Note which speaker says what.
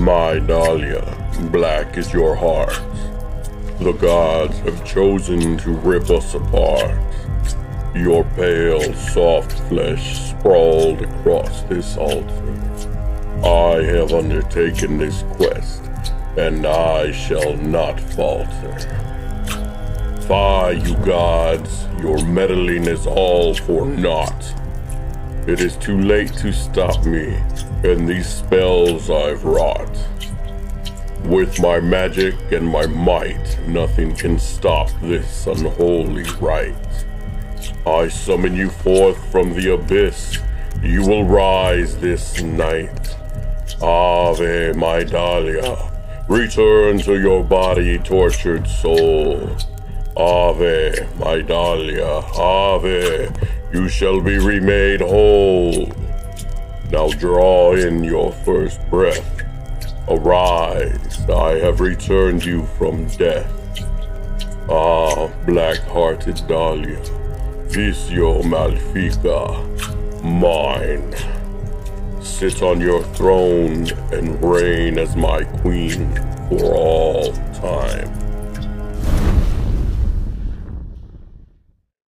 Speaker 1: My Dahlia, black is your heart. The gods have chosen to rip us apart. Your pale, soft flesh sprawled across this altar. I have undertaken this quest, and I shall not falter. Fie, you gods, your meddling is all for naught. It is too late to stop me and these spells I've wrought. With my magic and my might, nothing can stop this unholy rite. I summon you forth from the abyss. You will rise this night. Ave, my Dahlia, return to your body, tortured soul. Ave, my Dahlia, Ave, you shall be remade whole. Now draw in your first breath. Arise, I have returned you from death. Ah, black-hearted Dahlia, Visio Malfica, mine. Sit on your throne and reign as my queen for all time.